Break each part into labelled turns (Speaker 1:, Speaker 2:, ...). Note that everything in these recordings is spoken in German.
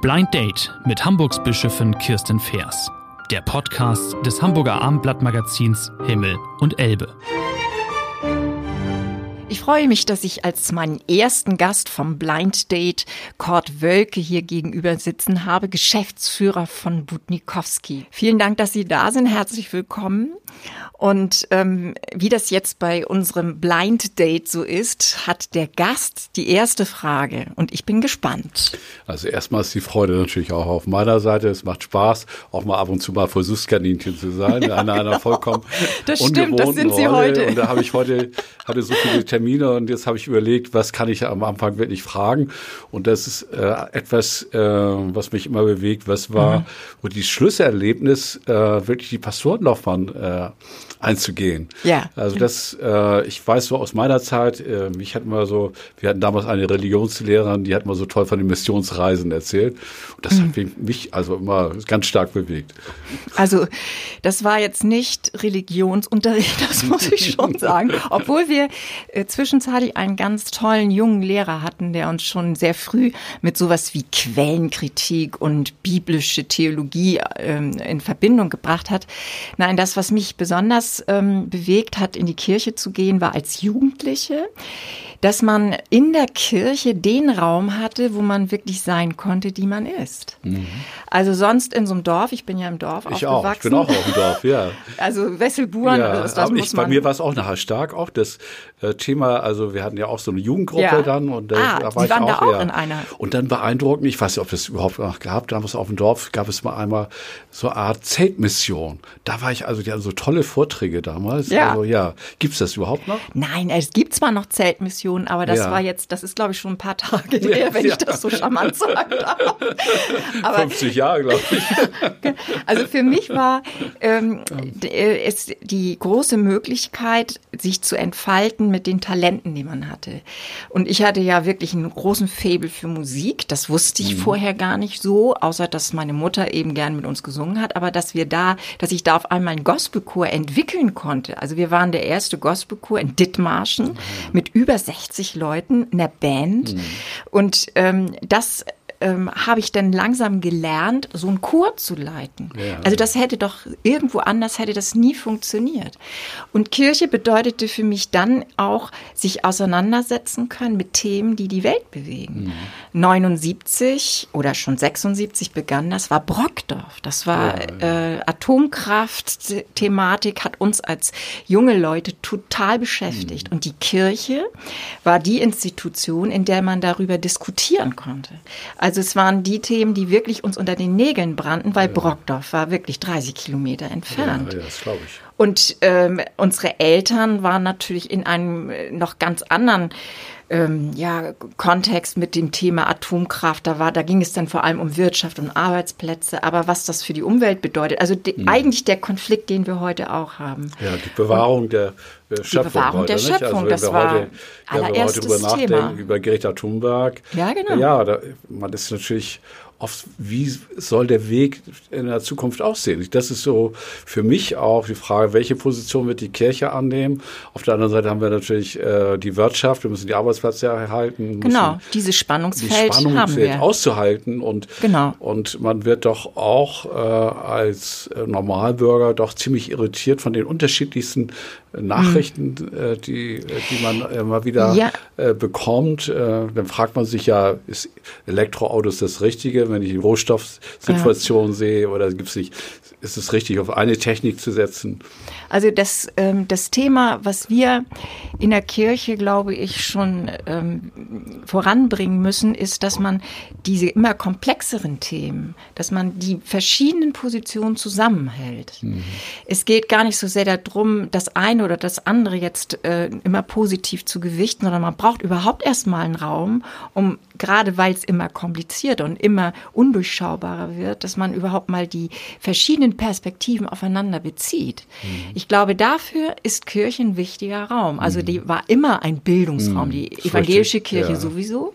Speaker 1: Blind Date mit Hamburgs Bischöfin Kirsten Feers. Der Podcast des Hamburger Abendblattmagazins Himmel und Elbe.
Speaker 2: Ich freue mich, dass ich als meinen ersten Gast vom Blind Date Kurt Wölke hier gegenüber sitzen habe, Geschäftsführer von Budnikowski. Vielen Dank, dass Sie da sind. Herzlich willkommen. Und ähm, wie das jetzt bei unserem Blind Date so ist, hat der Gast die erste Frage und ich bin gespannt.
Speaker 3: Also erstmal ist die Freude natürlich auch auf meiner Seite. Es macht Spaß, auch mal ab und zu mal Versuchskaninchen zu sein, in einer, einer vollkommen
Speaker 2: das stimmt, das sind Sie
Speaker 3: Rolle.
Speaker 2: heute.
Speaker 3: Und da habe ich heute hatte so viele Termine und jetzt habe ich überlegt, was kann ich am Anfang wirklich fragen? Und das ist äh, etwas, äh, was mich immer bewegt. Was war, mhm. wo die Schlüsselerlebnis äh, wirklich die Pastorenlaufbahn äh, einzugehen.
Speaker 2: Ja.
Speaker 3: Also das, äh, ich weiß so aus meiner Zeit, äh, ich hatte mal so, wir hatten damals eine Religionslehrerin, die hat mal so toll von den Missionsreisen erzählt. Und das mhm. hat mich also immer ganz stark bewegt.
Speaker 2: Also das war jetzt nicht Religionsunterricht, das muss ich schon sagen. Obwohl wir äh, zwischenzeitlich einen ganz tollen jungen Lehrer hatten, der uns schon sehr früh mit sowas wie Quellenkritik und biblische Theologie ähm, in Verbindung gebracht hat. Nein, das, was mich besonders ähm, bewegt hat, in die Kirche zu gehen, war als Jugendliche dass man in der Kirche den Raum hatte, wo man wirklich sein konnte, die man ist. Mhm. Also sonst in so einem Dorf, ich bin ja im Dorf
Speaker 3: ich
Speaker 2: aufgewachsen.
Speaker 3: Auch, ich bin auch auf dem Dorf, ja.
Speaker 2: Also Wesselburen, ja, das, das muss
Speaker 3: ich, Bei mir war es auch nachher stark, auch das äh, Thema, also wir hatten ja auch so eine Jugendgruppe
Speaker 2: ja.
Speaker 3: dann und
Speaker 2: äh, ah, da war Sie waren ich auch, da auch ja. in einer.
Speaker 3: Und dann beeindruckend, ich weiß nicht, ob das überhaupt noch gehabt, damals auf dem Dorf gab es mal einmal so eine Art Zeltmission. Da war ich also, die hatten so tolle Vorträge damals.
Speaker 2: Ja.
Speaker 3: Also ja, gibt's das überhaupt noch?
Speaker 2: Nein, es gibt zwar noch Zeltmissionen, aber das ja. war jetzt, das ist glaube ich schon ein paar Tage her, wenn ja. ich das so charmant sagen darf.
Speaker 3: Aber, 50 Jahre, glaube ich.
Speaker 2: also für mich war ähm, äh, es die große Möglichkeit, sich zu entfalten mit den Talenten, die man hatte. Und ich hatte ja wirklich einen großen Faible für Musik. Das wusste ich mhm. vorher gar nicht so, außer dass meine Mutter eben gern mit uns gesungen hat. Aber dass wir da, dass ich da auf einmal einen Gospelchor entwickeln konnte. Also wir waren der erste Gospelchor in Dithmarschen mhm. mit über 60 60 Leuten in der Band. Mhm. Und ähm, das ähm, habe ich dann langsam gelernt, so einen Chor zu leiten. Ja. Also das hätte doch irgendwo anders hätte das nie funktioniert. Und Kirche bedeutete für mich dann auch, sich auseinandersetzen können mit Themen, die die Welt bewegen. Mhm. 79 oder schon 76 begann das, war Brockdorf. Das war ja. Äh, Atomkraft-Thematik, hat uns als junge Leute total beschäftigt. Mhm. Und die Kirche war die Institution, in der man darüber diskutieren konnte. Also es waren die Themen, die wirklich uns unter den Nägeln brannten, weil ja. Brockdorf war wirklich 30 Kilometer entfernt.
Speaker 3: Ja, ja das glaube ich.
Speaker 2: Und ähm, unsere Eltern waren natürlich in einem äh, noch ganz anderen ähm, ja, Kontext mit dem Thema Atomkraft. Da war, da ging es dann vor allem um Wirtschaft und Arbeitsplätze, aber was das für die Umwelt bedeutet. Also de, mhm. eigentlich der Konflikt, den wir heute auch haben.
Speaker 3: Ja, die Bewahrung und der äh, Schöpfung.
Speaker 2: Die Bewahrung
Speaker 3: heute,
Speaker 2: der Schöpfung,
Speaker 3: also,
Speaker 2: das war
Speaker 3: heute, allererstes ja, wir heute drüber nachdenken, über Greta Thunberg.
Speaker 2: Ja, genau.
Speaker 3: Ja, da, man ist natürlich oft, wie soll der Weg in der Zukunft aussehen? Das ist so für mich auch die Frage, welche Position wird die Kirche annehmen? Auf der anderen Seite haben wir natürlich äh, die Wirtschaft, wir müssen die Arbeitsplätze erhalten.
Speaker 2: Genau, dieses Spannungsfeld,
Speaker 3: die Spannungsfeld
Speaker 2: haben wir.
Speaker 3: auszuhalten und,
Speaker 2: genau.
Speaker 3: und man wird doch auch äh, als Normalbürger doch ziemlich irritiert von den unterschiedlichsten Nachrichten, mhm. äh, die, die man immer wieder ja. äh, bekommt. Äh, dann fragt man sich ja, ist Elektroautos das Richtige, wenn ich die Rohstoffsituation ja. sehe oder gibt es nicht, ist es richtig, auf eine Technik zu setzen?
Speaker 2: Also das, ähm, das Thema, was wir in der Kirche, glaube ich, schon ähm, voranbringen müssen, ist, dass man diese immer komplexeren Themen, dass man die verschiedenen Positionen zusammenhält. Mhm. Es geht gar nicht so sehr darum, das eine oder das andere jetzt äh, immer positiv zu gewichten, sondern man braucht überhaupt erstmal einen Raum, um gerade weil es immer komplizierter und immer undurchschaubarer wird, dass man überhaupt mal die verschiedenen Perspektiven aufeinander bezieht. Mhm. Ich glaube, dafür ist Kirche ein wichtiger Raum. Also mhm. die war immer ein Bildungsraum, mhm. die evangelische Kirche ja. sowieso.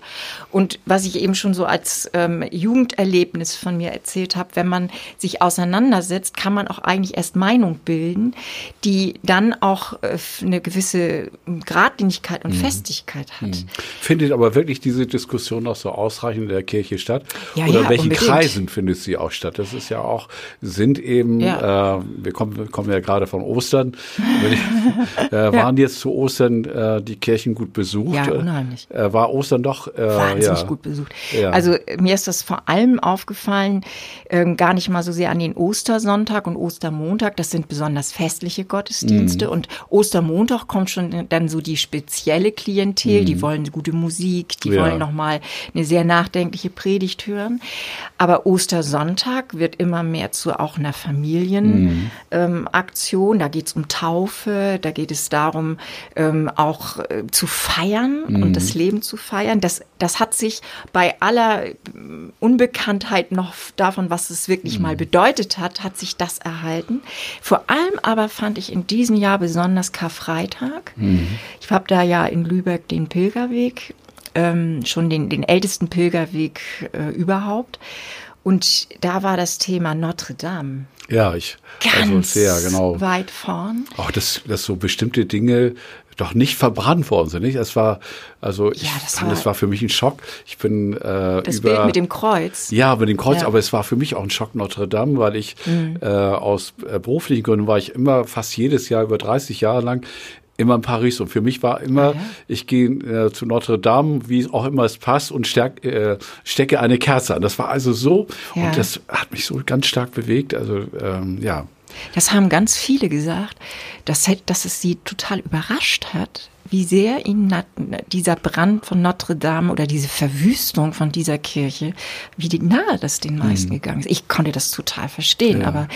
Speaker 2: Und was ich eben schon so als ähm, Jugenderlebnis von mir erzählt habe, wenn man sich auseinandersetzt, kann man auch eigentlich erst Meinung bilden, die dann auch äh, eine gewisse Gradlinigkeit und mhm. Festigkeit hat. Mhm.
Speaker 3: Findet aber wirklich diese Diskussion noch so ausreichend in der Kirche statt? Ja, Oder ja, welchen unbedingt. Kreisen findet sie auch statt? Das ist ja auch, sind eben, äh, wir, kommen, wir kommen ja gerade von Ostern, äh, waren jetzt zu Ostern äh, die Kirchen gut besucht?
Speaker 2: Ja, unheimlich.
Speaker 3: Äh, war Ostern doch
Speaker 2: äh, wahnsinnig gut besucht. Also mir ist das vor allem aufgefallen, ähm, gar nicht mal so sehr an den Ostersonntag und Ostermontag, das sind besonders festliche Gottesdienste mhm. und Ostermontag kommt schon dann so die spezielle Klientel, mhm. die wollen gute Musik, die ja. wollen nochmal eine sehr nachdenkliche Predigt hören. Aber Ostersonntag wird immer mehr zu auch einer Familienaktion. Mhm. Ähm, da geht es um Taufe, da geht es darum, ähm, auch äh, zu feiern und mhm. das Leben zu feiern. Das, das hat sich bei aller Unbekanntheit noch davon, was es wirklich mal mhm. bedeutet hat, hat sich das erhalten. Vor allem aber fand ich in diesem Jahr besonders Karfreitag. Mhm. Ich habe da ja in Lübeck den Pilgerweg, ähm, schon den, den ältesten Pilgerweg äh, überhaupt. Und da war das Thema Notre Dame.
Speaker 3: Ja, ich
Speaker 2: also ganz also sehr genau weit vorn.
Speaker 3: Auch dass, dass so bestimmte Dinge doch nicht verbrannt worden sind. Nicht? Es war also ich ja, das fand, war, es war für mich ein Schock. Ich bin äh,
Speaker 2: das
Speaker 3: über
Speaker 2: Bild mit dem Kreuz.
Speaker 3: Ja, mit dem Kreuz. Ja. Aber es war für mich auch ein Schock Notre Dame, weil ich mhm. äh, aus äh, beruflichen Gründen war ich immer fast jedes Jahr über 30 Jahre lang immer in Paris. Und für mich war immer, ja. ich gehe äh, zu Notre Dame, wie auch immer es passt, und steck, äh, stecke eine Kerze an. Das war also so, ja. und das hat mich so ganz stark bewegt. Also ähm, ja.
Speaker 2: Das haben ganz viele gesagt, dass, dass es sie total überrascht hat, wie sehr ihnen dieser Brand von Notre Dame oder diese Verwüstung von dieser Kirche, wie nahe das den meisten mhm. gegangen ist. Ich konnte das total verstehen, ja. aber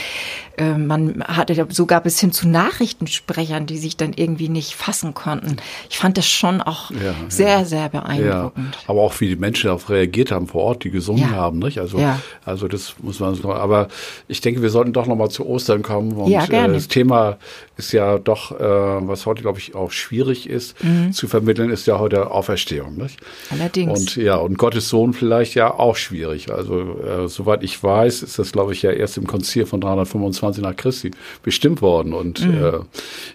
Speaker 2: äh, man hatte sogar bis hin zu Nachrichtensprechern, die sich dann irgendwie nicht fassen konnten. Ich fand das schon auch ja, sehr, ja. sehr beeindruckend.
Speaker 3: Aber auch wie die Menschen darauf reagiert haben vor Ort, die gesungen haben, nicht? Also, also das muss man so. Aber ich denke, wir sollten doch noch mal zu Ostern kommen. Und. Äh, das Thema ist ja doch, äh, was heute, glaube ich, auch schwierig ist mhm. zu vermitteln, ist ja heute Auferstehung. Nicht?
Speaker 2: Allerdings.
Speaker 3: Und ja, und Gottes Sohn vielleicht ja auch schwierig. Also äh, soweit ich weiß, ist das, glaube ich, ja erst im Konzil von 325 nach Christi bestimmt worden. Und mhm. äh,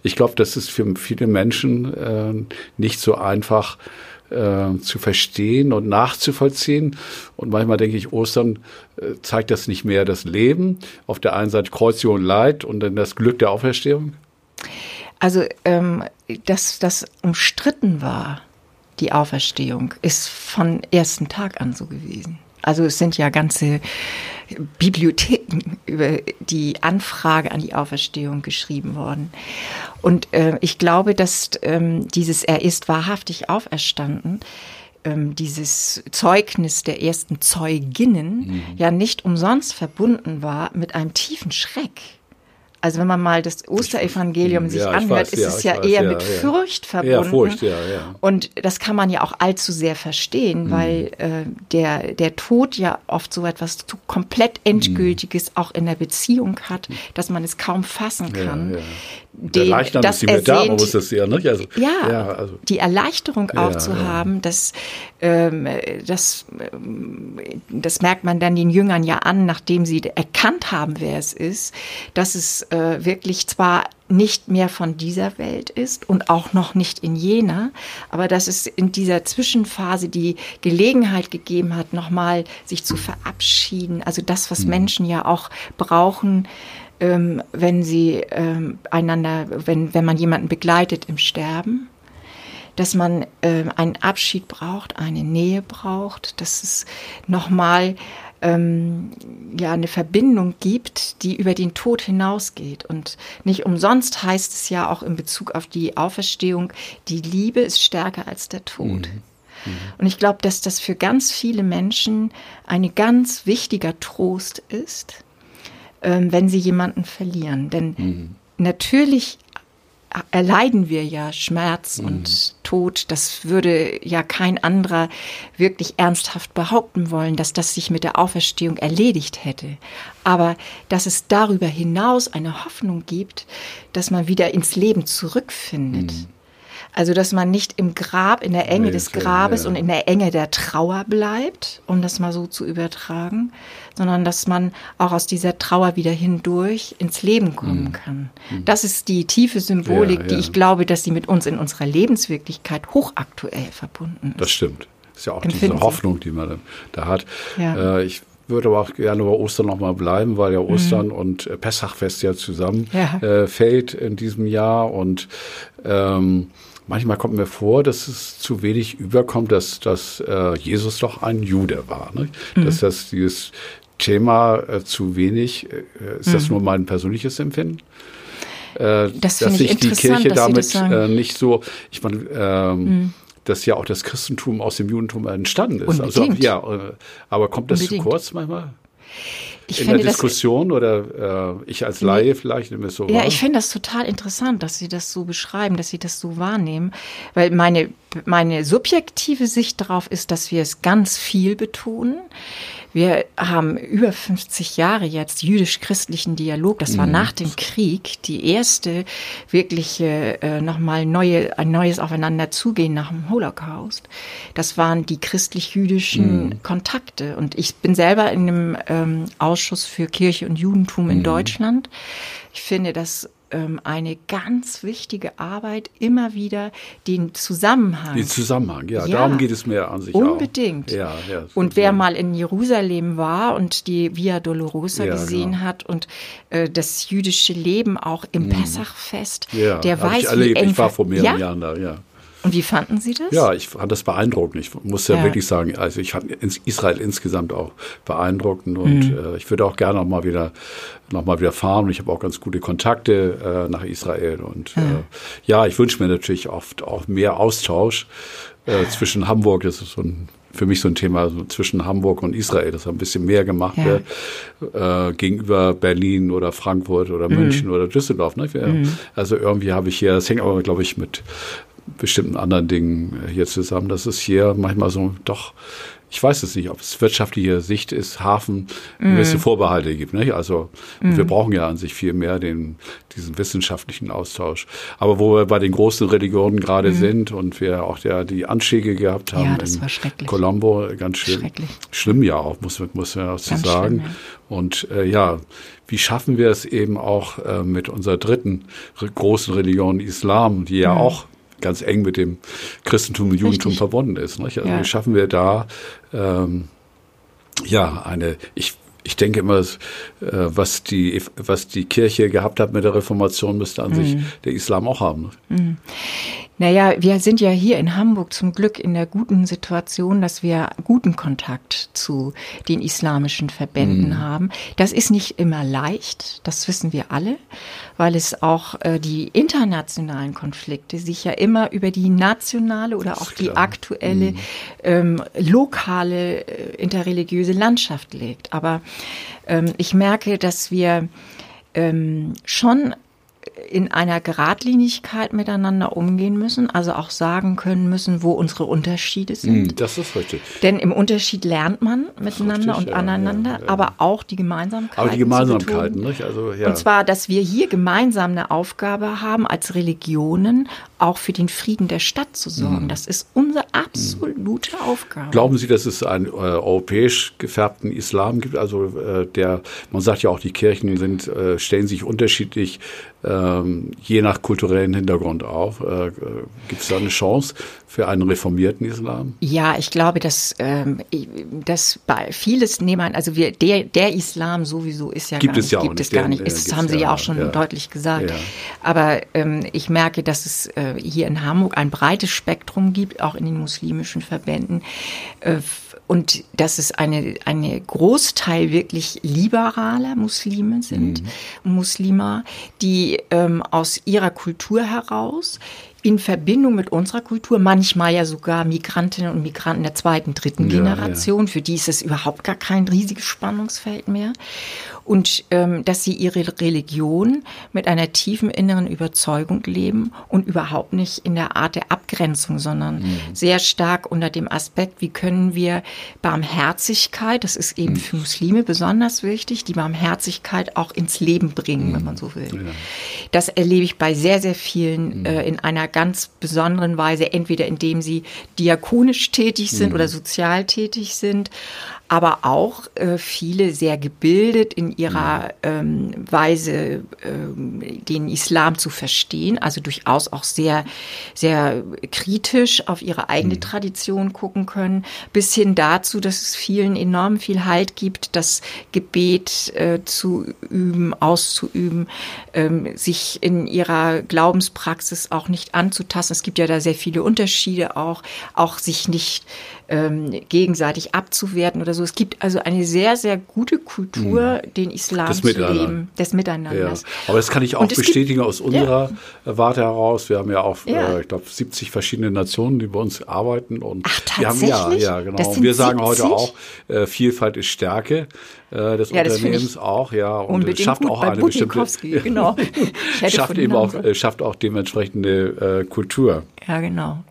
Speaker 3: ich glaube, das ist für viele Menschen äh, nicht so einfach äh, zu verstehen und nachzuvollziehen. Und manchmal denke ich, Ostern äh, zeigt das nicht mehr das Leben. Auf der einen Seite Kreuzung und Leid und dann das Glück der Auferstehung.
Speaker 2: Also, ähm, dass das umstritten war, die Auferstehung, ist von ersten Tag an so gewesen. Also es sind ja ganze Bibliotheken über die Anfrage an die Auferstehung geschrieben worden. Und äh, ich glaube, dass ähm, dieses Er ist wahrhaftig auferstanden, ähm, dieses Zeugnis der ersten Zeuginnen mhm. ja nicht umsonst verbunden war mit einem tiefen Schreck. Also wenn man mal das Osterevangelium sich ja, anhört, weiß, ist ja, es ja weiß, eher ja, mit Furcht verbunden. Furcht, ja, ja. Und das kann man ja auch allzu sehr verstehen, mhm. weil äh, der, der Tod ja oft so etwas zu komplett Endgültiges mhm. auch in der Beziehung hat, dass man es kaum fassen kann. Ja,
Speaker 3: den, Leichnam ist nicht mehr da, man muss das ja, nicht?
Speaker 2: Also, ja, ja also. die Erleichterung auch zu haben, dass ähm, das, ähm, das merkt man dann den Jüngern ja an, nachdem sie erkannt haben, wer es ist, dass es äh, wirklich zwar nicht mehr von dieser Welt ist und auch noch nicht in jener, aber dass es in dieser Zwischenphase die Gelegenheit gegeben hat, nochmal sich zu verabschieden. Also das, was mhm. Menschen ja auch brauchen, ähm, wenn sie ähm, einander, wenn, wenn man jemanden begleitet im Sterben, dass man ähm, einen Abschied braucht, eine Nähe braucht, dass es nochmal ähm, ja eine Verbindung gibt, die über den Tod hinausgeht. Und nicht umsonst heißt es ja auch in Bezug auf die Auferstehung, die Liebe ist stärker als der Tod. Mhm. Mhm. Und ich glaube, dass das für ganz viele Menschen ein ganz wichtiger Trost ist, wenn sie jemanden verlieren. Denn mhm. natürlich erleiden wir ja Schmerz mhm. und Tod. Das würde ja kein anderer wirklich ernsthaft behaupten wollen, dass das sich mit der Auferstehung erledigt hätte. Aber dass es darüber hinaus eine Hoffnung gibt, dass man wieder ins Leben zurückfindet. Mhm. Also, dass man nicht im Grab, in der Enge nee, des Grabes ja. und in der Enge der Trauer bleibt, um das mal so zu übertragen, sondern dass man auch aus dieser Trauer wieder hindurch ins Leben kommen mhm. kann. Mhm. Das ist die tiefe Symbolik, ja, ja. die ich glaube, dass sie mit uns in unserer Lebenswirklichkeit hochaktuell verbunden ist.
Speaker 3: Das stimmt. Das ist ja auch Empfinden diese Hoffnung, die man da hat. Äh, ich würde aber auch gerne bei Ostern nochmal bleiben, weil ja Ostern mhm. und äh, Pessachfest ja zusammen ja. Äh, fällt in diesem Jahr und ähm, manchmal kommt mir vor, dass es zu wenig überkommt, dass, dass äh, Jesus doch ein Jude war. Ne? Mhm. Dass das dieses Thema äh, zu wenig, äh, ist das mhm. nur mein persönliches Empfinden?
Speaker 2: Äh, das dass sich die Kirche
Speaker 3: damit äh, nicht so, ich meine, ähm, mhm. dass ja auch das Christentum aus dem Judentum entstanden ist.
Speaker 2: Also, Unbedingt.
Speaker 3: Also, ja, äh, aber kommt das Unbedingt. zu kurz manchmal? Ich in finde, der Diskussion oder äh, ich als Laie vielleicht nehme es so
Speaker 2: Ja, wahr. ich finde das total interessant, dass Sie das so beschreiben, dass Sie das so wahrnehmen, weil meine, meine subjektive Sicht darauf ist, dass wir es ganz viel betonen. Wir haben über 50 Jahre jetzt jüdisch-christlichen Dialog. Das war mhm. nach dem Krieg die erste wirkliche äh, nochmal neue, ein neues Aufeinanderzugehen nach dem Holocaust. Das waren die christlich-jüdischen mhm. Kontakte. Und ich bin selber in einem ähm, Ausschuss für Kirche und Judentum in mhm. Deutschland. Ich finde das eine ganz wichtige Arbeit, immer wieder den Zusammenhang.
Speaker 3: Den Zusammenhang, ja, ja darum geht es mir an sich
Speaker 2: unbedingt. auch. Ja, ja, und wer mal in Jerusalem war und die Via Dolorosa gesehen genau. hat und äh, das jüdische Leben auch im mhm. Pessachfest,
Speaker 3: ja,
Speaker 2: der weiß,
Speaker 3: ich erlebt. wie eng ich war vor mehreren Jahren da, ja.
Speaker 2: Und wie fanden Sie das?
Speaker 3: Ja, ich fand das beeindruckend. Ich muss ja, ja. wirklich sagen, also ich fand Israel insgesamt auch beeindruckend und mhm. äh, ich würde auch gerne noch mal wieder noch mal wieder fahren. Ich habe auch ganz gute Kontakte äh, nach Israel und mhm. äh, ja, ich wünsche mir natürlich oft auch mehr Austausch äh, zwischen Hamburg. Das ist so ein für mich so ein Thema so zwischen Hamburg und Israel, das ein bisschen mehr gemacht ja. wird äh, gegenüber Berlin oder Frankfurt oder mhm. München oder Düsseldorf. Ne? Mhm. Also irgendwie habe ich hier, das hängt aber, glaube ich, mit bestimmten anderen Dingen hier zusammen. Das ist hier manchmal so doch, ich weiß es nicht, ob es wirtschaftliche Sicht ist, Hafen, mm. es Vorbehalte gibt. Nicht? Also mm. wir brauchen ja an sich viel mehr den, diesen wissenschaftlichen Austausch. Aber wo wir bei den großen Religionen gerade mm. sind und wir auch ja die Anschläge gehabt haben
Speaker 2: ja, das war schrecklich.
Speaker 3: Colombo, ganz schön, schlimm ja auch, muss, muss man auch so sagen. Schlimm, ja. Und äh, ja, wie schaffen wir es eben auch äh, mit unserer dritten großen Religion Islam, die ja mhm. auch ganz eng mit dem Christentum und Judentum Richtig. verbunden ist. Nicht? Also ja. wie schaffen wir da ähm, ja eine, ich ich denke immer, äh, was die, was die Kirche gehabt hat mit der Reformation, müsste an mhm. sich der Islam auch haben. Mhm.
Speaker 2: Naja, wir sind ja hier in Hamburg zum Glück in der guten Situation, dass wir guten Kontakt zu den islamischen Verbänden mhm. haben. Das ist nicht immer leicht, das wissen wir alle, weil es auch äh, die internationalen Konflikte sich ja immer über die nationale oder auch die aktuelle mhm. ähm, lokale äh, interreligiöse Landschaft legt. Aber ähm, ich merke, dass wir ähm, schon in einer Geradlinigkeit miteinander umgehen müssen, also auch sagen können müssen, wo unsere Unterschiede sind.
Speaker 3: Hm, das ist richtig.
Speaker 2: Denn im Unterschied lernt man miteinander richtig, und aneinander, ja, ja. aber auch die Gemeinsamkeiten.
Speaker 3: Aber die Gemeinsamkeiten, nicht? Also,
Speaker 2: ja. Und zwar, dass wir hier gemeinsam eine Aufgabe haben, als Religionen auch für den Frieden der Stadt zu sorgen. Mhm. Das ist unsere absolute mhm. Aufgabe.
Speaker 3: Glauben Sie, dass es einen äh, europäisch gefärbten Islam gibt? Also äh, der, man sagt ja auch, die Kirchen sind, äh, stellen sich unterschiedlich ähm, je nach kulturellen Hintergrund auf. Äh, Gibt es da eine Chance für einen reformierten Islam?
Speaker 2: Ja, ich glaube, dass, ähm, dass bei vieles nehmen, also wir, der, der Islam sowieso ist ja
Speaker 3: gibt
Speaker 2: gar
Speaker 3: es ja
Speaker 2: gibt
Speaker 3: nicht.
Speaker 2: es gar nicht. Ist, haben Sie ja auch schon ja. deutlich gesagt. Ja. Aber ähm, ich merke, dass es äh, hier in Hamburg ein breites Spektrum gibt, auch in den muslimischen Verbänden. Äh, und dass es eine, eine Großteil wirklich liberaler Muslime sind, mhm. Muslima, die ähm, aus ihrer Kultur heraus in Verbindung mit unserer Kultur, manchmal ja sogar Migrantinnen und Migranten der zweiten, dritten ja, Generation, ja. für die ist es überhaupt gar kein riesiges Spannungsfeld mehr und ähm, dass sie ihre Religion mit einer tiefen inneren Überzeugung leben und überhaupt nicht in der Art der Abgrenzung, sondern mhm. sehr stark unter dem Aspekt, wie können wir Barmherzigkeit, das ist eben mhm. für Muslime besonders wichtig, die Barmherzigkeit auch ins Leben bringen, mhm. wenn man so will. Ja. Das erlebe ich bei sehr, sehr vielen mhm. äh, in einer ganz besonderen Weise, entweder indem sie diakonisch tätig sind mhm. oder sozial tätig sind, aber auch äh, viele sehr gebildet in ihrer ähm, Weise, ähm, den Islam zu verstehen, also durchaus auch sehr, sehr kritisch auf ihre eigene mhm. Tradition gucken können, bis hin dazu, dass es vielen enorm viel Halt gibt, das Gebet äh, zu üben, auszuüben, ähm, sich in ihrer Glaubenspraxis auch nicht anzutasten. Es gibt ja da sehr viele Unterschiede auch, auch sich nicht ähm, gegenseitig abzuwerten oder so. Es gibt also eine sehr, sehr gute Kultur, mhm. den Islam
Speaker 3: das
Speaker 2: zu leben, des Miteinanders.
Speaker 3: Ja. Aber das kann ich auch bestätigen gibt, aus unserer ja. Warte heraus. Wir haben ja auch, ja. Äh, ich glaube, 70 verschiedene Nationen, die bei uns arbeiten. Und
Speaker 2: Ach, tatsächlich?
Speaker 3: Wir haben, ja, ja, genau. Und wir sagen 70? heute auch, äh, Vielfalt ist Stärke äh, des ja, Unternehmens auch, ja, und schafft auch eine bestimmte,
Speaker 2: genau.
Speaker 3: schafft eben auch, äh, schafft auch dementsprechende äh, Kultur.
Speaker 2: Ja, genau.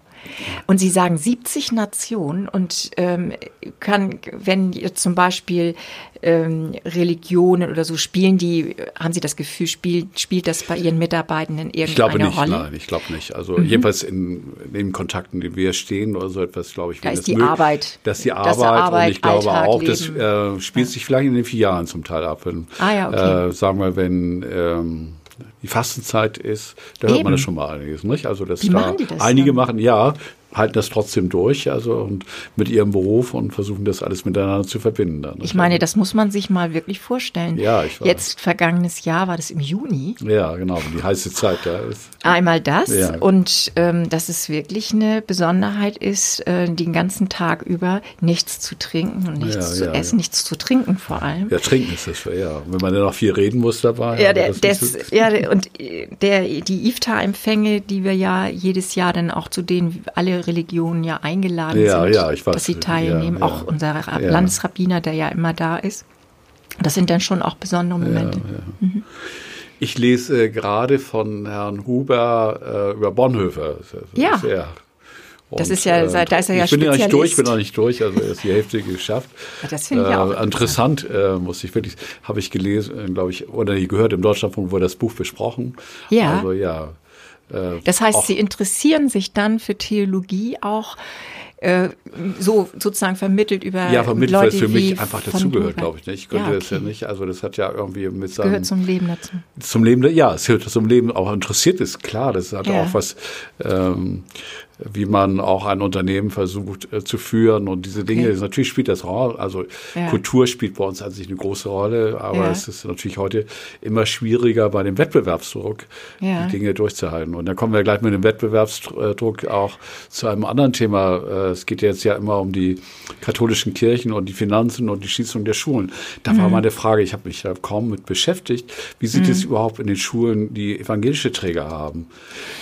Speaker 2: Und Sie sagen 70 Nationen und ähm, kann, wenn zum Beispiel ähm, Religionen oder so spielen, die, haben Sie das Gefühl, spielt, spielt das bei Ihren Mitarbeitenden irgendeine
Speaker 3: ich glaube nicht,
Speaker 2: Rolle?
Speaker 3: Nein, ich glaube nicht. Also mhm. jedenfalls in, in den Kontakten, die wir stehen oder so etwas, glaube ich,
Speaker 2: da ist die möglich, Arbeit.
Speaker 3: Dass die Arbeit, Arbeit und ich glaube Alltag, auch, das äh, spielt sich vielleicht in den vier Jahren zum Teil ab. Wenn, ah, ja, okay. äh, sagen wir, wenn ähm, die Fastenzeit ist, da Eben. hört man das schon mal einiges, nicht? Also dass
Speaker 2: Wie
Speaker 3: da
Speaker 2: das
Speaker 3: einige dann? machen, ja, halten das trotzdem durch, also und mit ihrem Beruf und versuchen das alles miteinander zu verbinden. Dann.
Speaker 2: Ich meine, das muss man sich mal wirklich vorstellen.
Speaker 3: Ja, ich weiß.
Speaker 2: Jetzt vergangenes Jahr war das im Juni.
Speaker 3: Ja, genau, die heiße Zeit da ist.
Speaker 2: Einmal das ja. und ähm, dass es wirklich eine Besonderheit ist, äh, den ganzen Tag über nichts zu trinken und nichts ja, zu ja, essen, nichts zu trinken vor allem.
Speaker 3: Ja, trinken ist das, ja. Wenn man dann noch viel reden muss dabei.
Speaker 2: Ja, der, das so ja und der, die IFTA-Empfänge, die wir ja jedes Jahr dann auch zu denen alle Religionen ja eingeladen ja, sind, ja, weiß, dass sie teilnehmen. Ja, auch unser Landesrabbiner, der ja immer da ist. Das sind dann schon auch besondere Momente. Mhm.
Speaker 3: Ich lese äh, gerade von Herrn Huber äh, über Bonhoeffer.
Speaker 2: Ja. Sehr, und, das ist ja, äh, da ist er ja
Speaker 3: Ich bin ja nicht durch, ich bin noch nicht durch, also er ist die Hälfte geschafft.
Speaker 2: Das finde ich auch
Speaker 3: äh, interessant. Äh, muss ich wirklich, habe ich gelesen, äh, glaube ich, oder gehört im Deutschlandfunk wurde das Buch besprochen.
Speaker 2: Ja.
Speaker 3: Also ja,
Speaker 2: äh, das heißt, Sie interessieren sich dann für Theologie auch äh, so sozusagen vermittelt über
Speaker 3: ja vermittelt Leute, weil es für mich einfach dazugehört glaube ich nicht ich könnte ja, okay. das ja nicht also das hat ja irgendwie mit seinem
Speaker 2: gehört zum Leben dazu
Speaker 3: zum Leben ja es gehört zum Leben auch interessiert ist klar das hat ja. auch was ähm, wie man auch ein Unternehmen versucht äh, zu führen und diese Dinge. Okay. Natürlich spielt das Rolle, also ja. Kultur spielt bei uns an sich eine große Rolle, aber ja. es ist natürlich heute immer schwieriger bei dem Wettbewerbsdruck, ja. die Dinge durchzuhalten. Und da kommen wir gleich mit dem Wettbewerbsdruck auch zu einem anderen Thema. Äh, es geht jetzt ja immer um die katholischen Kirchen und die Finanzen und die Schließung der Schulen. Da mhm. war meine Frage, ich habe mich da kaum mit beschäftigt, wie sieht mhm. es überhaupt in den Schulen, die evangelische Träger haben?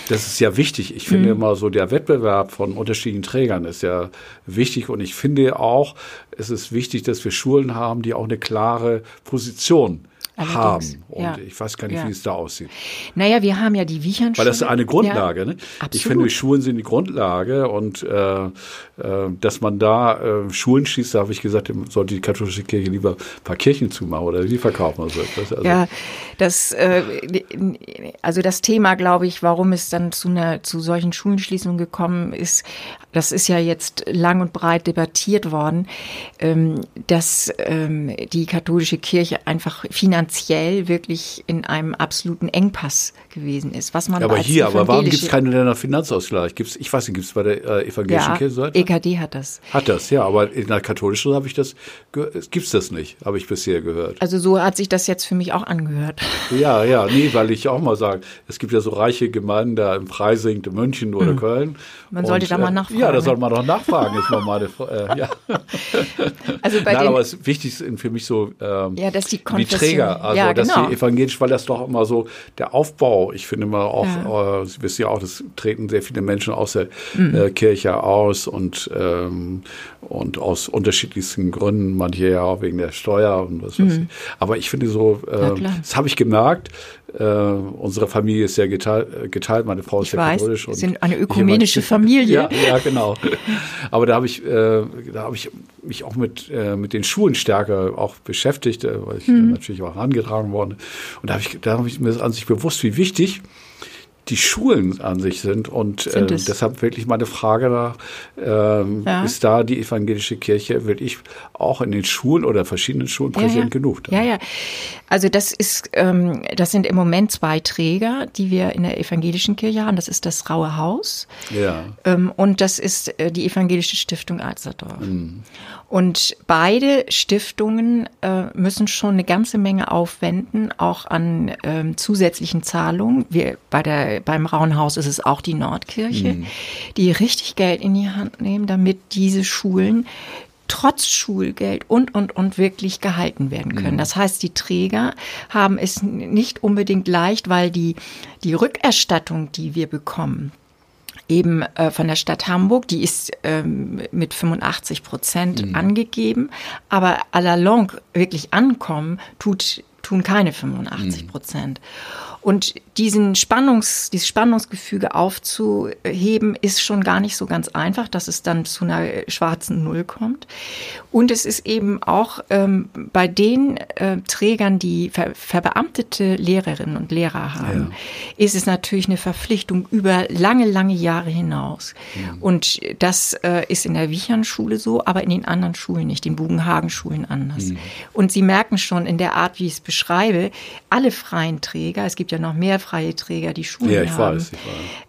Speaker 3: Das ist ja wichtig. Ich finde mhm. immer so, der Wettbewerb Wettbewerb von unterschiedlichen Trägern ist ja wichtig. Und ich finde auch, es ist wichtig, dass wir Schulen haben, die auch eine klare Position Allerdings, haben. Und ja. ich weiß gar nicht, ja. wie es da aussieht.
Speaker 2: Naja, wir haben ja die Wiechernschule.
Speaker 3: Weil das ist eine Grundlage. Ja, ne? Ich finde, Schulen sind die Grundlage und äh, äh, dass man da äh, Schulen schießt, da habe ich gesagt, sollte die katholische Kirche lieber ein paar Kirchen zumachen oder die verkaufen oder so etwas.
Speaker 2: Also, ja, das, äh, also das Thema, glaube ich, warum es dann zu einer zu solchen Schulenschließungen gekommen ist, das ist ja jetzt lang und breit debattiert worden, ähm, dass ähm, die katholische Kirche einfach finanziell wirklich in einem absoluten Engpass gewesen ist. Was man
Speaker 3: aber hier, aber warum gibt es keinen Finanzausgleich? Gibt's, ich weiß nicht, gibt es bei der äh, evangelischen ja, Kirche?
Speaker 2: EKD hat das.
Speaker 3: Hat das, ja, aber in der katholischen habe ich das, gibt es das nicht, habe ich bisher gehört.
Speaker 2: Also so hat sich das jetzt für mich auch angehört.
Speaker 3: Ja, ja, nee, weil ich auch mal sage, es gibt ja so reiche Gemeinden da im Freising, in München oder hm. Köln.
Speaker 2: Man und, sollte da mal äh, nachfragen.
Speaker 3: Ja, da soll man doch nachfragen, ist mal meine äh, ja.
Speaker 2: Also bei
Speaker 3: Nein, aber es wichtig ist für mich so, ähm,
Speaker 2: ja, dass die,
Speaker 3: die Träger, Also ja, dass genau. die evangelisch, weil das doch immer so der Aufbau, ich finde immer auch, ja. äh, Sie wissen ja auch, das treten sehr viele Menschen aus der mhm. äh, Kirche aus und, ähm, und aus unterschiedlichsten Gründen, manche ja auch wegen der Steuer und was weiß mhm. ich. Aber ich finde so, äh, das habe ich gemerkt, äh, unsere Familie ist sehr geteilt, äh, geteilt. meine Frau ist
Speaker 2: ich sehr
Speaker 3: katholisch.
Speaker 2: Wir sind eine ökumenische Familie.
Speaker 3: ja, ja, genau. Aber da habe ich, äh, da habe ich mich auch mit, äh, mit den Schulen stärker auch beschäftigt, äh, weil ich mhm. natürlich auch herangetragen worden. Und da habe ich, da habe ich mir an sich bewusst, wie wichtig die Schulen an sich sind. Und äh, deshalb wirklich meine Frage nach, ähm, ja. ist da die evangelische Kirche wirklich auch in den Schulen oder verschiedenen Schulen präsent
Speaker 2: ja, ja.
Speaker 3: genug?
Speaker 2: Dann? Ja, ja. Also das ist, ähm, das sind im Moment zwei Träger, die wir in der evangelischen Kirche haben. Das ist das Raue Haus. Ja. Ähm, und das ist äh, die evangelische Stiftung Alsterdorf. Mhm. Und beide Stiftungen äh, müssen schon eine ganze Menge aufwenden, auch an ähm, zusätzlichen Zahlungen. Wir, bei der, beim Rauenhaus ist es auch die Nordkirche, mhm. die richtig Geld in die Hand nehmen, damit diese Schulen trotz Schulgeld und, und, und wirklich gehalten werden können. Mhm. Das heißt, die Träger haben es nicht unbedingt leicht, weil die, die Rückerstattung, die wir bekommen, eben äh, von der Stadt Hamburg, die ist ähm, mit 85 Prozent mhm. angegeben, aber à la longue wirklich ankommen tut, tun keine 85 Prozent. Mhm. Und diesen Spannungs, dieses Spannungsgefüge aufzuheben, ist schon gar nicht so ganz einfach, dass es dann zu einer schwarzen Null kommt. Und es ist eben auch ähm, bei den äh, Trägern, die ver verbeamtete Lehrerinnen und Lehrer haben, ja. ist es natürlich eine Verpflichtung über lange, lange Jahre hinaus. Ja. Und das äh, ist in der Wichernschule so, aber in den anderen Schulen nicht, den Bugenhagen-Schulen anders. Mhm. Und Sie merken schon in der Art, wie ich es beschreibe, alle freien Träger, es gibt ja noch mehr freie Träger, die Schulen ja, ich haben, weiß, ich weiß.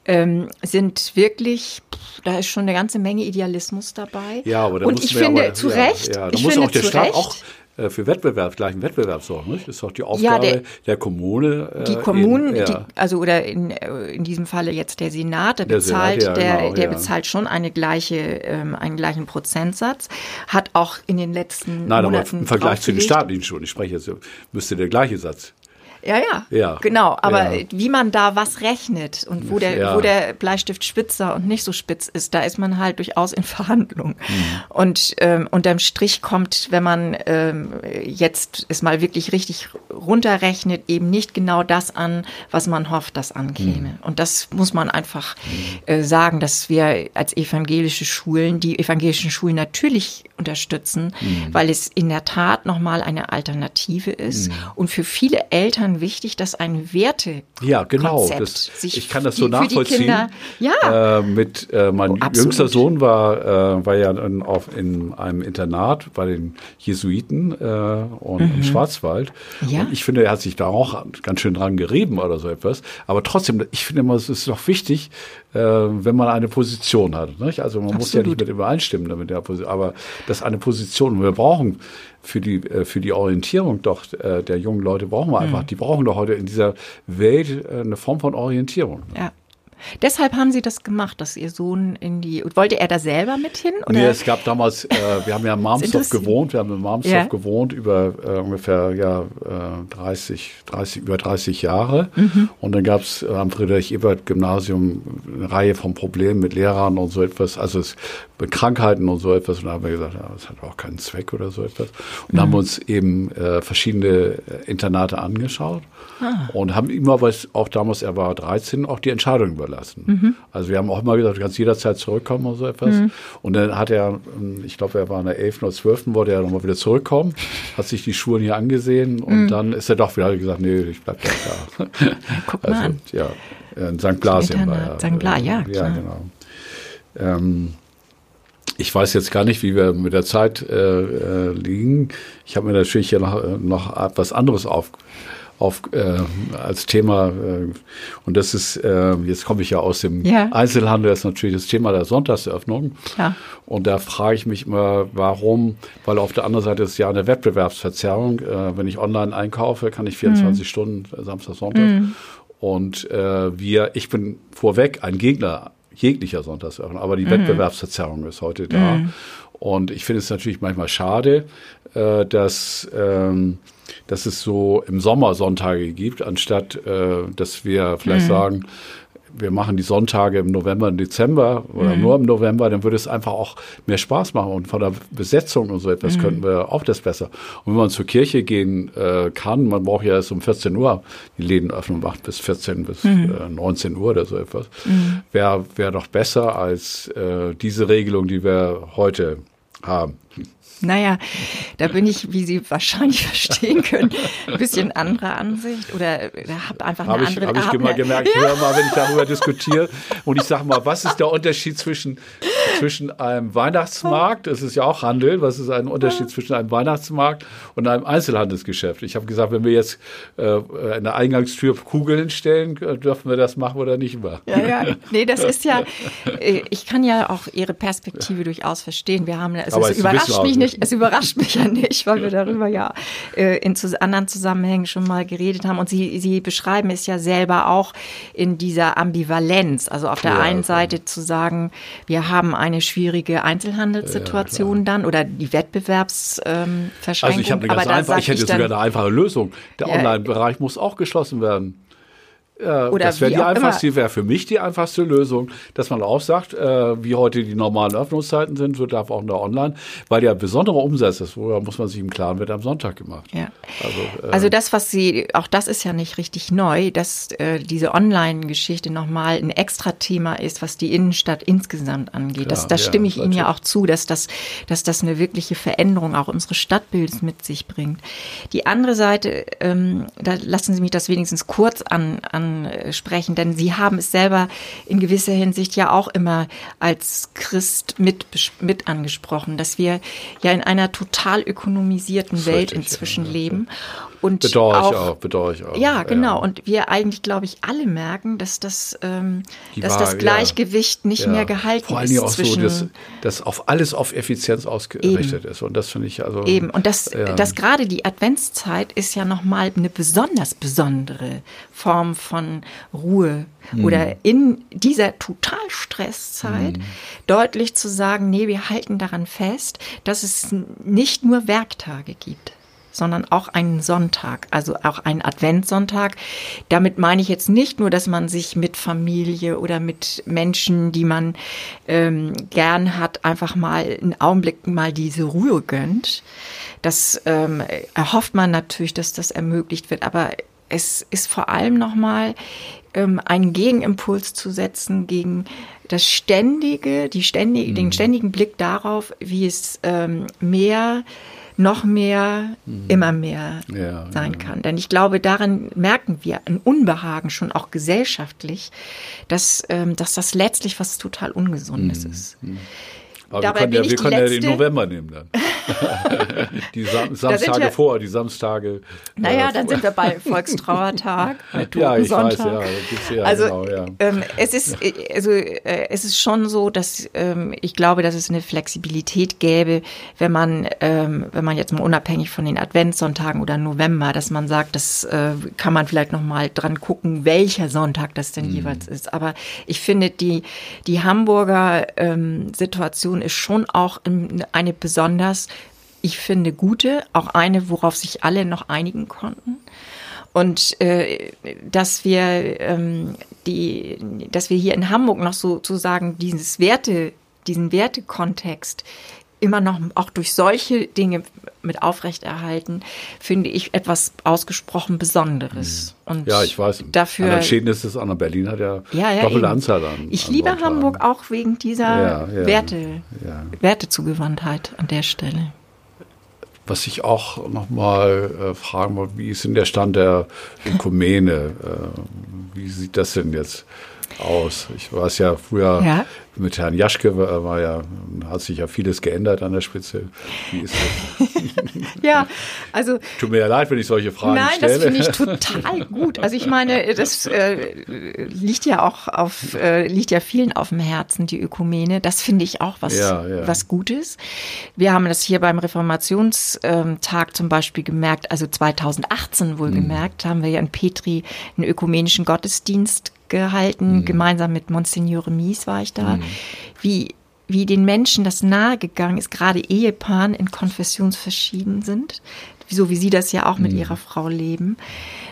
Speaker 2: Ähm, sind wirklich, da ist schon eine ganze Menge Idealismus dabei.
Speaker 3: Ja, aber da
Speaker 2: Und ich finde
Speaker 3: aber,
Speaker 2: zu Recht,
Speaker 3: ja, ja, da
Speaker 2: ich
Speaker 3: muss
Speaker 2: finde
Speaker 3: auch der Staat auch äh, für Wettbewerb, gleichen Wettbewerb sorgen. Nicht? Das ist doch die Aufgabe ja, der, der, Kommune.
Speaker 2: Äh, die Kommunen, ja. die, also oder in, äh, in diesem Falle jetzt der Senat, der, der bezahlt, Senat, ja, der, genau, der bezahlt schon eine gleiche, ähm, einen gleichen Prozentsatz, hat auch in den letzten
Speaker 3: Nein,
Speaker 2: Monaten
Speaker 3: aber im Vergleich zu den staatlichen Schulen, ich spreche jetzt, müsste der gleiche Satz
Speaker 2: ja, ja, ja. Genau. Aber ja. wie man da was rechnet und wo der, ja. wo der Bleistift spitzer und nicht so spitz ist, da ist man halt durchaus in Verhandlung. Mhm. Und ähm, unterm Strich kommt, wenn man ähm, jetzt es mal wirklich richtig runterrechnet, eben nicht genau das an, was man hofft, das ankäme. Mhm. Und das muss man einfach äh, sagen, dass wir als evangelische Schulen, die evangelischen Schulen natürlich unterstützen, mhm. weil es in der Tat nochmal eine Alternative ist. Mhm. Und für viele Eltern wichtig, dass ein Werte
Speaker 3: ja genau das, sich ich kann das so die, nachvollziehen. Kinder, ja, äh, mit äh, mein oh, jüngster Sohn war äh, war ja in, auf, in einem Internat bei den Jesuiten äh, und mhm. im Schwarzwald. Ja. Und ich finde, er hat sich da auch ganz schön dran gerieben oder so etwas. Aber trotzdem, ich finde immer, es ist doch wichtig, äh, wenn man eine Position hat. Nicht? Also man Absolut. muss ja nicht mit übereinstimmen damit der Position, aber das eine Position. Wir brauchen für die, äh, für die Orientierung doch äh, der jungen Leute brauchen wir einfach. Mhm. Die brauchen doch heute in dieser Welt äh, eine Form von Orientierung.
Speaker 2: Ja. Deshalb haben Sie das gemacht, dass Ihr Sohn in die. Wollte er da selber mit hin?
Speaker 3: Oder? Nee, es gab damals, äh, wir haben ja in Marmsdorf gewohnt, wir haben in Marmsdorf ja. gewohnt über äh, ungefähr ja, äh, 30, 30, über 30 Jahre. Mhm. Und dann gab es am Friedrich-Ebert-Gymnasium eine Reihe von Problemen mit Lehrern und so etwas, also es, mit Krankheiten und so etwas. Und da haben wir gesagt, ja, das hat auch keinen Zweck oder so etwas. Und mhm. haben uns eben äh, verschiedene äh, Internate angeschaut ah. und haben immer, was auch damals, er war 13, auch die Entscheidung überlassen überlassen. Mhm. Also wir haben auch mal gesagt, du kannst jederzeit zurückkommen oder so etwas. Mhm. Und dann hat er, ich glaube, er war in der 11. oder 12. wollte er nochmal wieder zurückkommen, hat sich die Schulen hier angesehen und mhm. dann ist er doch wieder gesagt, nee, ich bleib da.
Speaker 2: Guck mal also, an.
Speaker 3: Ja, in St. Blasien war
Speaker 2: er. St. Blas, ja, klar.
Speaker 3: Ja, genau. Ähm, ich weiß jetzt gar nicht, wie wir mit der Zeit äh, äh, liegen. Ich habe mir natürlich hier noch, äh, noch etwas anderes auf, auf, äh, als Thema. Äh, und das ist, äh, jetzt komme ich ja aus dem ja. Einzelhandel, das ist natürlich das Thema der Sonntagseröffnung. Ja. Und da frage ich mich immer, warum, weil auf der anderen Seite ist ja eine Wettbewerbsverzerrung. Äh, wenn ich online einkaufe, kann ich 24 mhm. Stunden Samstag, Sonntag. Mhm. Und äh, wir, ich bin vorweg ein Gegner jeglicher Sonntagsöffnung. Aber die mhm. Wettbewerbsverzerrung ist heute da. Mhm. Und ich finde es natürlich manchmal schade, äh, dass, ähm, dass es so im Sommer Sonntage gibt, anstatt äh, dass wir vielleicht mhm. sagen, wir machen die Sonntage im November und Dezember oder mhm. nur im November, dann würde es einfach auch mehr Spaß machen. Und von der Besetzung und so etwas mhm. könnten wir auch das besser. Und wenn man zur Kirche gehen äh, kann, man braucht ja erst um 14 Uhr die Läden öffnen, macht bis 14 bis mhm. äh, 19 Uhr oder so etwas, mhm. wäre wär doch besser als äh, diese Regelung, die wir heute haben.
Speaker 2: Naja, da bin ich, wie Sie wahrscheinlich verstehen können, ein bisschen anderer Ansicht oder äh, habe einfach eine hab andere
Speaker 3: Habe ich hab mal gemerkt, ja. hör mal, wenn ich darüber diskutiere und ich sage mal, was ist der Unterschied zwischen, zwischen einem Weihnachtsmarkt, das ist ja auch Handel, was ist ein Unterschied zwischen einem Weihnachtsmarkt und einem Einzelhandelsgeschäft? Ich habe gesagt, wenn wir jetzt äh, in der Eingangstür Kugeln stellen, dürfen wir das machen oder nicht mehr.
Speaker 2: Ja, ja, nee, das ist ja, äh, ich kann ja auch Ihre Perspektive durchaus verstehen. Wir haben, es, es überrascht mich nicht, nicht, es überrascht mich ja nicht, weil wir darüber ja äh, in anderen Zusammenhängen schon mal geredet haben. Und Sie, Sie beschreiben es ja selber auch in dieser Ambivalenz. Also auf der ja, einen Seite zu sagen, wir haben eine schwierige Einzelhandelssituation ja, dann oder die Wettbewerbsverschränkung. Ähm,
Speaker 3: also ich habe eine ganz einfach, ich hätte sogar eine einfache Lösung. Der Online-Bereich muss auch geschlossen werden. Äh, Oder das wäre die einfachste, wäre für mich die einfachste Lösung, dass man auch sagt, äh, wie heute die normalen Öffnungszeiten sind, wird darf auch nur online, weil ja besonderer Umsatz ist, worüber muss man sich im Klaren, wird am Sonntag gemacht.
Speaker 2: Ja. Also, äh, also das, was Sie, auch das ist ja nicht richtig neu, dass äh, diese Online-Geschichte nochmal ein extra Thema ist, was die Innenstadt insgesamt angeht. Klar, das, das ja, stimme ich Ihnen ja auch zu, dass das, dass das eine wirkliche Veränderung auch unseres Stadtbildes mit sich bringt. Die andere Seite, ähm, da lassen Sie mich das wenigstens kurz an, an ansprechen, denn Sie haben es selber in gewisser Hinsicht ja auch immer als Christ mit, mit angesprochen, dass wir ja in einer total ökonomisierten Welt inzwischen ja, leben. Und
Speaker 3: bedauere auch, ich auch, bedauere ich auch.
Speaker 2: Ja, genau. Ja. Und wir eigentlich, glaube ich, alle merken, dass das, ähm, dass war, das Gleichgewicht ja, nicht mehr gehalten ist. Vor allem auch so,
Speaker 3: dass, dass auf alles auf Effizienz ausgerichtet Eben. ist. Und das finde ich also.
Speaker 2: Eben. Und das, das gerade die Adventszeit ist ja nochmal eine besonders besondere Form von Ruhe. Mhm. Oder in dieser Totalstresszeit mhm. deutlich zu sagen, nee, wir halten daran fest, dass es nicht nur Werktage gibt sondern auch einen Sonntag, also auch einen Adventssonntag. Damit meine ich jetzt nicht nur, dass man sich mit Familie oder mit Menschen, die man ähm, gern hat, einfach mal einen Augenblick mal diese Ruhe gönnt. Das ähm, erhofft man natürlich, dass das ermöglicht wird, aber es ist vor allem nochmal ähm, einen Gegenimpuls zu setzen gegen das ständige, die ständige, mhm. den ständigen Blick darauf, wie es ähm, mehr noch mehr, mhm. immer mehr ja, sein ja. kann. Denn ich glaube, daran merken wir ein Unbehagen schon auch gesellschaftlich, dass, ähm, dass das letztlich was total Ungesundes mhm. ist.
Speaker 3: Mhm. Aber Dabei wir können, ja, wir können ja den November nehmen dann. die Sam Samstage wir, vor, die Samstage.
Speaker 2: Naja, äh, dann sind wir bei Volkstrauertag, bei ja, ich weiß, ja, ja. Also genau, ja. Ähm, es ist also äh, es ist schon so, dass ähm, ich glaube, dass es eine Flexibilität gäbe, wenn man ähm, wenn man jetzt mal unabhängig von den Adventssonntagen oder November, dass man sagt, das äh, kann man vielleicht noch mal dran gucken, welcher Sonntag das denn mhm. jeweils ist. Aber ich finde die die Hamburger ähm, Situation Situation ist schon auch eine besonders, ich finde, gute, auch eine, worauf sich alle noch einigen konnten. Und äh, dass wir ähm, die, dass wir hier in Hamburg noch sozusagen dieses Werte, diesen Wertekontext immer noch auch durch solche Dinge mit aufrechterhalten, finde ich etwas ausgesprochen Besonderes.
Speaker 3: Mhm. Und ja, ich weiß. Dafür. Schäden ist es an. Berlin hat ja, ja, ja doppelte eben. Anzahl an.
Speaker 2: Ich an liebe. Hamburg auch wegen dieser ja, Werte, Wertezugewandtheit an der Stelle.
Speaker 3: Was ich auch noch mal äh, fragen wollte, wie ist denn der Stand der Ökumene? äh, wie sieht das denn jetzt aus? Ich weiß ja früher ja mit Herrn Jaschke war, war, ja, hat sich ja vieles geändert an der Spitze. Wie ist das?
Speaker 2: ja, also.
Speaker 3: Tut mir ja leid, wenn ich solche Fragen
Speaker 2: nein,
Speaker 3: stelle.
Speaker 2: Nein, das finde ich total gut. Also ich meine, das äh, liegt ja auch auf, äh, liegt ja vielen auf dem Herzen, die Ökumene. Das finde ich auch was, ja, ja. was Gutes. Wir haben das hier beim Reformationstag zum Beispiel gemerkt, also 2018 wohl hm. gemerkt, haben wir ja in Petri einen ökumenischen Gottesdienst gehalten, mhm. gemeinsam mit Monsignore Mies war ich da, mhm. wie wie den Menschen das nahegegangen ist, gerade Ehepaaren in Konfessionsverschieden sind, so wie Sie das ja auch mit mhm. Ihrer Frau leben,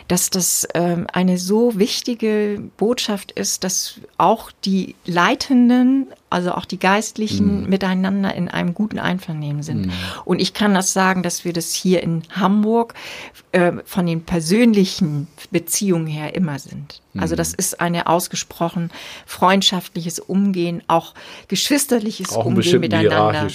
Speaker 2: dass das ähm, eine so wichtige Botschaft ist, dass auch die Leitenden also auch die Geistlichen mhm. miteinander in einem guten Einvernehmen sind. Mhm. Und ich kann das sagen, dass wir das hier in Hamburg äh, von den persönlichen Beziehungen her immer sind. Also mhm. das ist eine ausgesprochen freundschaftliches Umgehen, auch geschwisterliches auch Umgehen miteinander. Äh,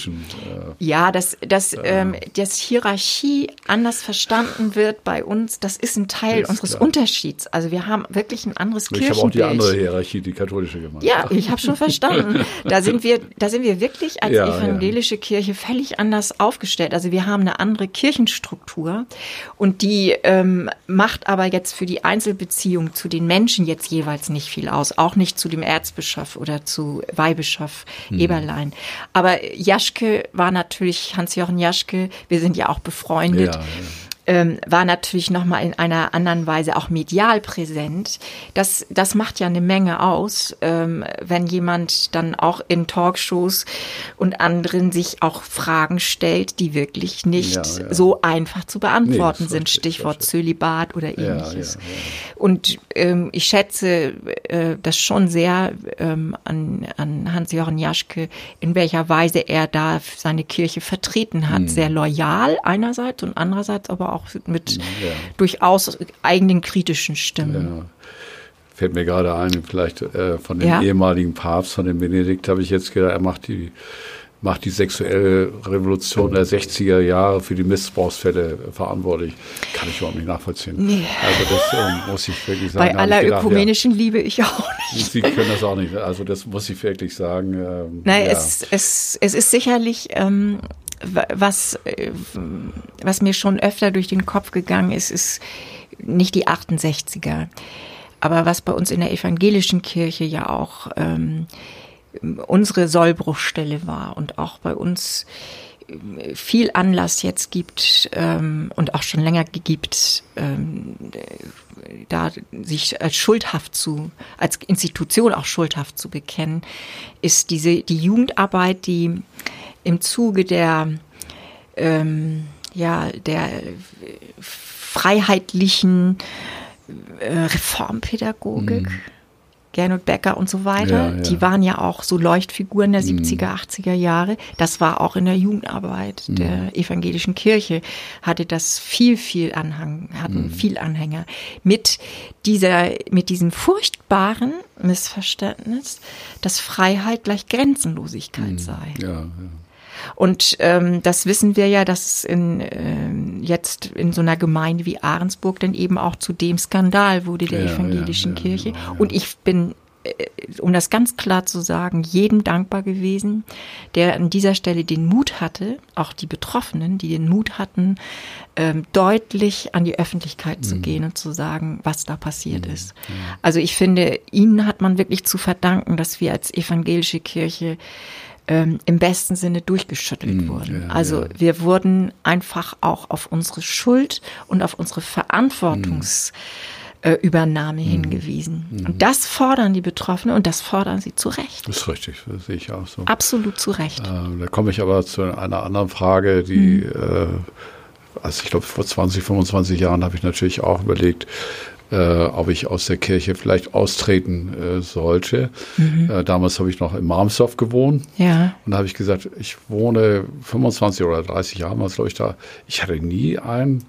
Speaker 2: ja, dass, dass, äh, ähm, dass Hierarchie anders verstanden wird bei uns, das ist ein Teil ist unseres klar. Unterschieds. Also wir haben wirklich ein anderes ich Kirchenbild.
Speaker 3: Ich habe auch die andere Hierarchie, die katholische Gemeinde.
Speaker 2: Ja, ich habe schon verstanden. Da sind wir, da sind wir wirklich als ja, evangelische ja. Kirche völlig anders aufgestellt. Also wir haben eine andere Kirchenstruktur und die ähm, macht aber jetzt für die Einzelbeziehung zu den Menschen jetzt jeweils nicht viel aus. Auch nicht zu dem Erzbischof oder zu Weihbischof hm. Eberlein. Aber Jaschke war natürlich, Hans-Jochen Jaschke, wir sind ja auch befreundet. Ja, ähm, war natürlich nochmal in einer anderen Weise auch medial präsent. Das, das macht ja eine Menge aus, ähm, wenn jemand dann auch in Talkshows und anderen sich auch Fragen stellt, die wirklich nicht ja, ja. so einfach zu beantworten nee, sind. Stichwort Zölibat oder ähnliches. Ja, und ähm, ich schätze äh, das schon sehr ähm, an, an Hans-Jochen Jaschke, in welcher Weise er da seine Kirche vertreten hat. Hm. Sehr loyal einerseits und andererseits aber auch mit ja. durchaus eigenen kritischen Stimmen. Ja.
Speaker 3: Fällt mir gerade ein, vielleicht äh, von dem ja. ehemaligen Papst, von dem Benedikt, habe ich jetzt gedacht, er macht die macht die sexuelle Revolution der 60er Jahre für die Missbrauchsfälle verantwortlich. Kann ich überhaupt nicht nachvollziehen. Nee. Also das ähm, muss ich wirklich sagen.
Speaker 2: Bei aller gedacht, ökumenischen ja, Liebe ich auch nicht.
Speaker 3: Sie können das auch nicht. Also das muss ich wirklich sagen. Ähm,
Speaker 2: Nein, ja. es, es, es ist sicherlich ähm, was, was mir schon öfter durch den Kopf gegangen ist, ist nicht die 68er. Aber was bei uns in der evangelischen Kirche ja auch ähm, unsere Sollbruchstelle war und auch bei uns viel Anlass jetzt gibt ähm, und auch schon länger gibt, ähm, da sich als schuldhaft zu, als Institution auch schuldhaft zu bekennen, ist diese die Jugendarbeit, die im Zuge der, ähm, ja, der freiheitlichen äh, Reformpädagogik. Mhm. Gernot Becker und so weiter, ja, ja. die waren ja auch so Leuchtfiguren der 70er, 80er mhm. Jahre. Das war auch in der Jugendarbeit mhm. der evangelischen Kirche, hatte das viel, viel Anhang, hatten mhm. viel Anhänger. Mit dieser, mit diesem furchtbaren Missverständnis, dass Freiheit gleich Grenzenlosigkeit mhm. sei. Ja, ja. Und ähm, das wissen wir ja, dass es in, ähm, jetzt in so einer Gemeinde wie Ahrensburg dann eben auch zu dem Skandal wurde der ja, evangelischen ja, Kirche. Genau, ja. Und ich bin äh, um das ganz klar zu sagen, jedem dankbar gewesen, der an dieser Stelle den Mut hatte, auch die Betroffenen, die den Mut hatten, ähm, deutlich an die Öffentlichkeit mhm. zu gehen und zu sagen, was da passiert mhm. ist. Also ich finde, ihnen hat man wirklich zu verdanken, dass wir als evangelische Kirche ähm, im besten Sinne durchgeschüttelt mm, wurden. Ja, also ja. wir wurden einfach auch auf unsere Schuld und auf unsere Verantwortungsübernahme mm. hingewiesen. Mm. Und das fordern die Betroffenen und das fordern sie zu Recht.
Speaker 3: Das ist richtig, das sehe ich auch so.
Speaker 2: Absolut zu Recht.
Speaker 3: Äh, da komme ich aber zu einer anderen Frage, die, mm. äh, also ich glaube vor 20, 25 Jahren habe ich natürlich auch überlegt, äh, ob ich aus der Kirche vielleicht austreten äh, sollte. Mhm. Äh, damals habe ich noch in Marmsdorf gewohnt. Ja. Und da habe ich gesagt, ich wohne 25 oder 30 Jahre, was glaube ich da. Ich hatte nie einen,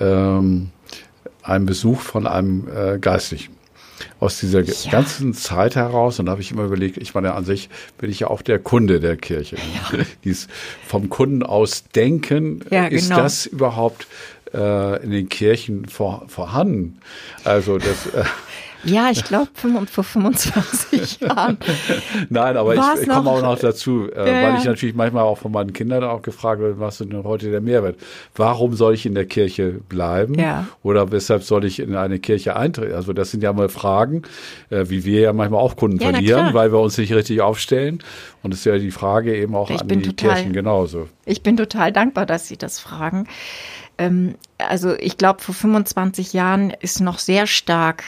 Speaker 3: ähm, einen Besuch von einem äh, Geistlichen aus dieser ja. ganzen Zeit heraus. Und da habe ich immer überlegt, ich meine, an sich bin ich ja auch der Kunde der Kirche. Ja. Dies vom Kunden aus denken, ja, genau. ist das überhaupt äh, in den Kirchen vor, vorhanden. Also das. Äh,
Speaker 2: ja, ich glaube vor 25 Jahren.
Speaker 3: Nein, aber ich, ich komme auch noch dazu, äh, ja. weil ich natürlich manchmal auch von meinen Kindern auch gefragt werde, was ist denn heute der Mehrwert? Warum soll ich in der Kirche bleiben? Ja. Oder weshalb soll ich in eine Kirche eintreten? Also das sind ja mal Fragen, äh, wie wir ja manchmal auch Kunden ja, verlieren, weil wir uns nicht richtig aufstellen. Und es ist ja die Frage eben auch ich an die total, Kirchen genauso.
Speaker 2: Ich bin total dankbar, dass Sie das fragen. Ähm, also ich glaube, vor 25 Jahren ist noch sehr stark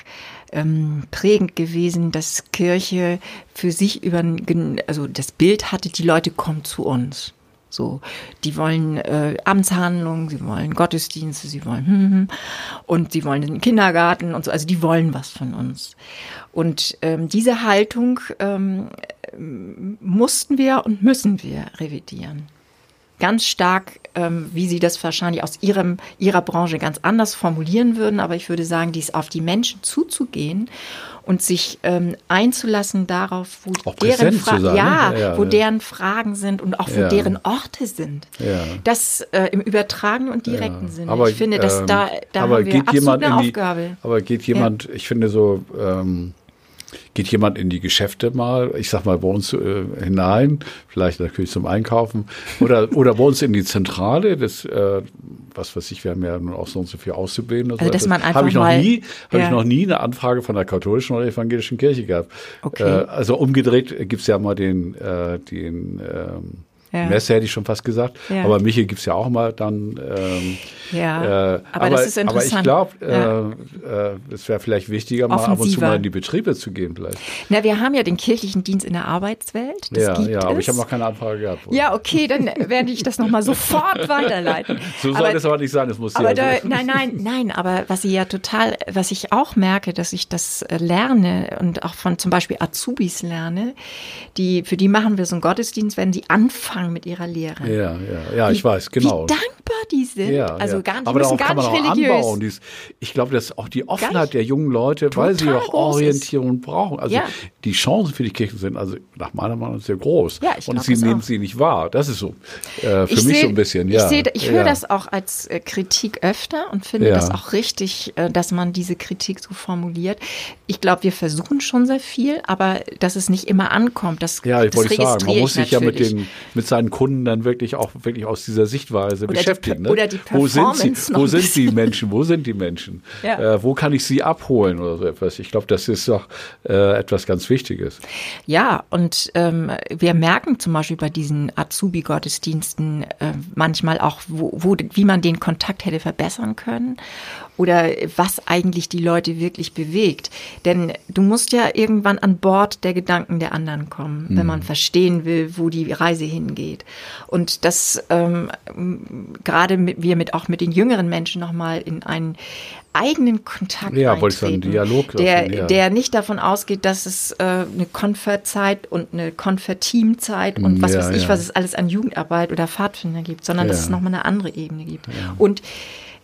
Speaker 2: ähm, prägend gewesen, dass Kirche für sich über, also das Bild hatte, die Leute kommen zu uns. So, die wollen äh, Amtshandlungen, sie wollen Gottesdienste, sie wollen hm, hm, hm, und sie wollen den Kindergarten und so. Also die wollen was von uns. Und ähm, diese Haltung ähm, mussten wir und müssen wir revidieren ganz stark, ähm, wie Sie das wahrscheinlich aus Ihrem, Ihrer Branche ganz anders formulieren würden, aber ich würde sagen, dies auf die Menschen zuzugehen und sich ähm, einzulassen darauf, wo
Speaker 3: auch deren Fra sein,
Speaker 2: ja, ne? ja, wo ja. deren Fragen sind und auch wo deren Orte sind. Das äh, im übertragenen und direkten Sinne.
Speaker 3: Aber,
Speaker 2: ich finde, dass
Speaker 3: ähm,
Speaker 2: da, da
Speaker 3: aber
Speaker 2: haben wir
Speaker 3: geht jemand die,
Speaker 2: Aufgabe.
Speaker 3: Aber geht jemand, ich finde so, ähm, geht jemand in die Geschäfte mal, ich sag mal bei uns äh, hinein, vielleicht natürlich zum Einkaufen, oder, oder bei uns in die Zentrale, das, äh, was weiß ich, wir haben ja nun auch so und so viel Auszubildende.
Speaker 2: Also, dass man einfach
Speaker 3: habe ich noch
Speaker 2: mal,
Speaker 3: nie, habe
Speaker 2: ja.
Speaker 3: ich noch nie eine Anfrage von der katholischen oder evangelischen Kirche gehabt.
Speaker 2: Okay.
Speaker 3: Äh, also umgedreht gibt's ja mal den, äh, den ähm, ja. Messe hätte ich schon fast gesagt. Ja. Aber Michel gibt's ja auch mal dann. Ähm,
Speaker 2: ja, äh, aber, aber, das ist interessant.
Speaker 3: Aber ich glaube, äh, äh, es wäre vielleicht wichtiger, mal ab und zu mal in die Betriebe zu gehen vielleicht.
Speaker 2: Na, wir haben ja den kirchlichen Dienst in der Arbeitswelt. Das
Speaker 3: ja,
Speaker 2: gibt
Speaker 3: ja, aber
Speaker 2: es.
Speaker 3: ich habe noch keine Anfrage gehabt.
Speaker 2: Oder? Ja, okay, dann werde ich das nochmal sofort weiterleiten.
Speaker 3: So soll es aber nicht sein, es muss
Speaker 2: aber
Speaker 3: ja
Speaker 2: da,
Speaker 3: so.
Speaker 2: Nein, nein, nein, aber was ich ja total, was ich auch merke, dass ich das äh, lerne und auch von zum Beispiel Azubis lerne, die, für die machen wir so einen Gottesdienst, wenn sie anfangen mit ihrer Lehre.
Speaker 3: Ja, ja, ja, ich weiß, genau.
Speaker 2: Wie dankbar die sind.
Speaker 3: Ja,
Speaker 2: also
Speaker 3: ja.
Speaker 2: gar nicht,
Speaker 3: Aber
Speaker 2: müssen gar
Speaker 3: kann man
Speaker 2: nicht
Speaker 3: auch
Speaker 2: religiös.
Speaker 3: anbauen. Dies, ich glaube, dass auch die Offenheit der jungen Leute, weil sie auch Orientierung brauchen. Also
Speaker 2: Ja.
Speaker 3: die Chancen für die Kirchen sind also nach meiner Meinung sehr groß.
Speaker 2: Ja, ich
Speaker 3: Und sie nehmen
Speaker 2: auch.
Speaker 3: sie nicht wahr. Das ist so äh, für
Speaker 2: ich
Speaker 3: mich
Speaker 2: seh-
Speaker 3: so ein bisschen. Ja,
Speaker 2: Ich, seh, ich höre das auch als äh, Kritik öfter und finde das auch richtig, äh, dass man diese Kritik so formuliert. Ich glaube, wir versuchen schon sehr viel, aber dass es nicht immer ankommt, das,
Speaker 3: Ja, ich
Speaker 2: das
Speaker 3: wollte sagen, man
Speaker 2: registriere
Speaker 3: muss
Speaker 2: ich
Speaker 3: sich ja mit den mit seinen Kunden dann wirklich auch wirklich aus dieser Sichtweise
Speaker 2: die
Speaker 3: beschäftigen.
Speaker 2: Per-
Speaker 3: ne?
Speaker 2: oder die
Speaker 3: wo sind sie?
Speaker 2: Performance
Speaker 3: Wo sind die. Menschen? Wo sind die Menschen?
Speaker 2: Ja.
Speaker 3: Äh, wo kann ich sie abholen oder so etwas? Ich glaube, das ist doch äh, etwas ganz Wichtiges.
Speaker 2: Ja, und ähm, wir merken zum Beispiel bei diesen Azubi-Gottesdiensten äh, manchmal auch, wo, wo, wie man den Kontakt hätte verbessern können oder was eigentlich die Leute wirklich bewegt. Denn du musst ja irgendwann an Bord der Gedanken der anderen kommen, wenn man verstehen will, wo die Reise hingeht. Und das ähm, gerade mit, wir mit auch mit den jüngeren Menschen nochmal in einen eigenen Kontakt
Speaker 3: Ja, wollte ich sagen,
Speaker 2: eintreten,
Speaker 3: Dialog
Speaker 2: der,
Speaker 3: öffnen, ja.
Speaker 2: der nicht davon ausgeht, dass es äh, eine Konfertzeit und eine Konferteamzeit und was
Speaker 3: Ja,
Speaker 2: weiß ich,
Speaker 3: ja.
Speaker 2: was es alles an Jugendarbeit oder Pfadfinder gibt, sondern dass es nochmal eine andere Ebene gibt. Und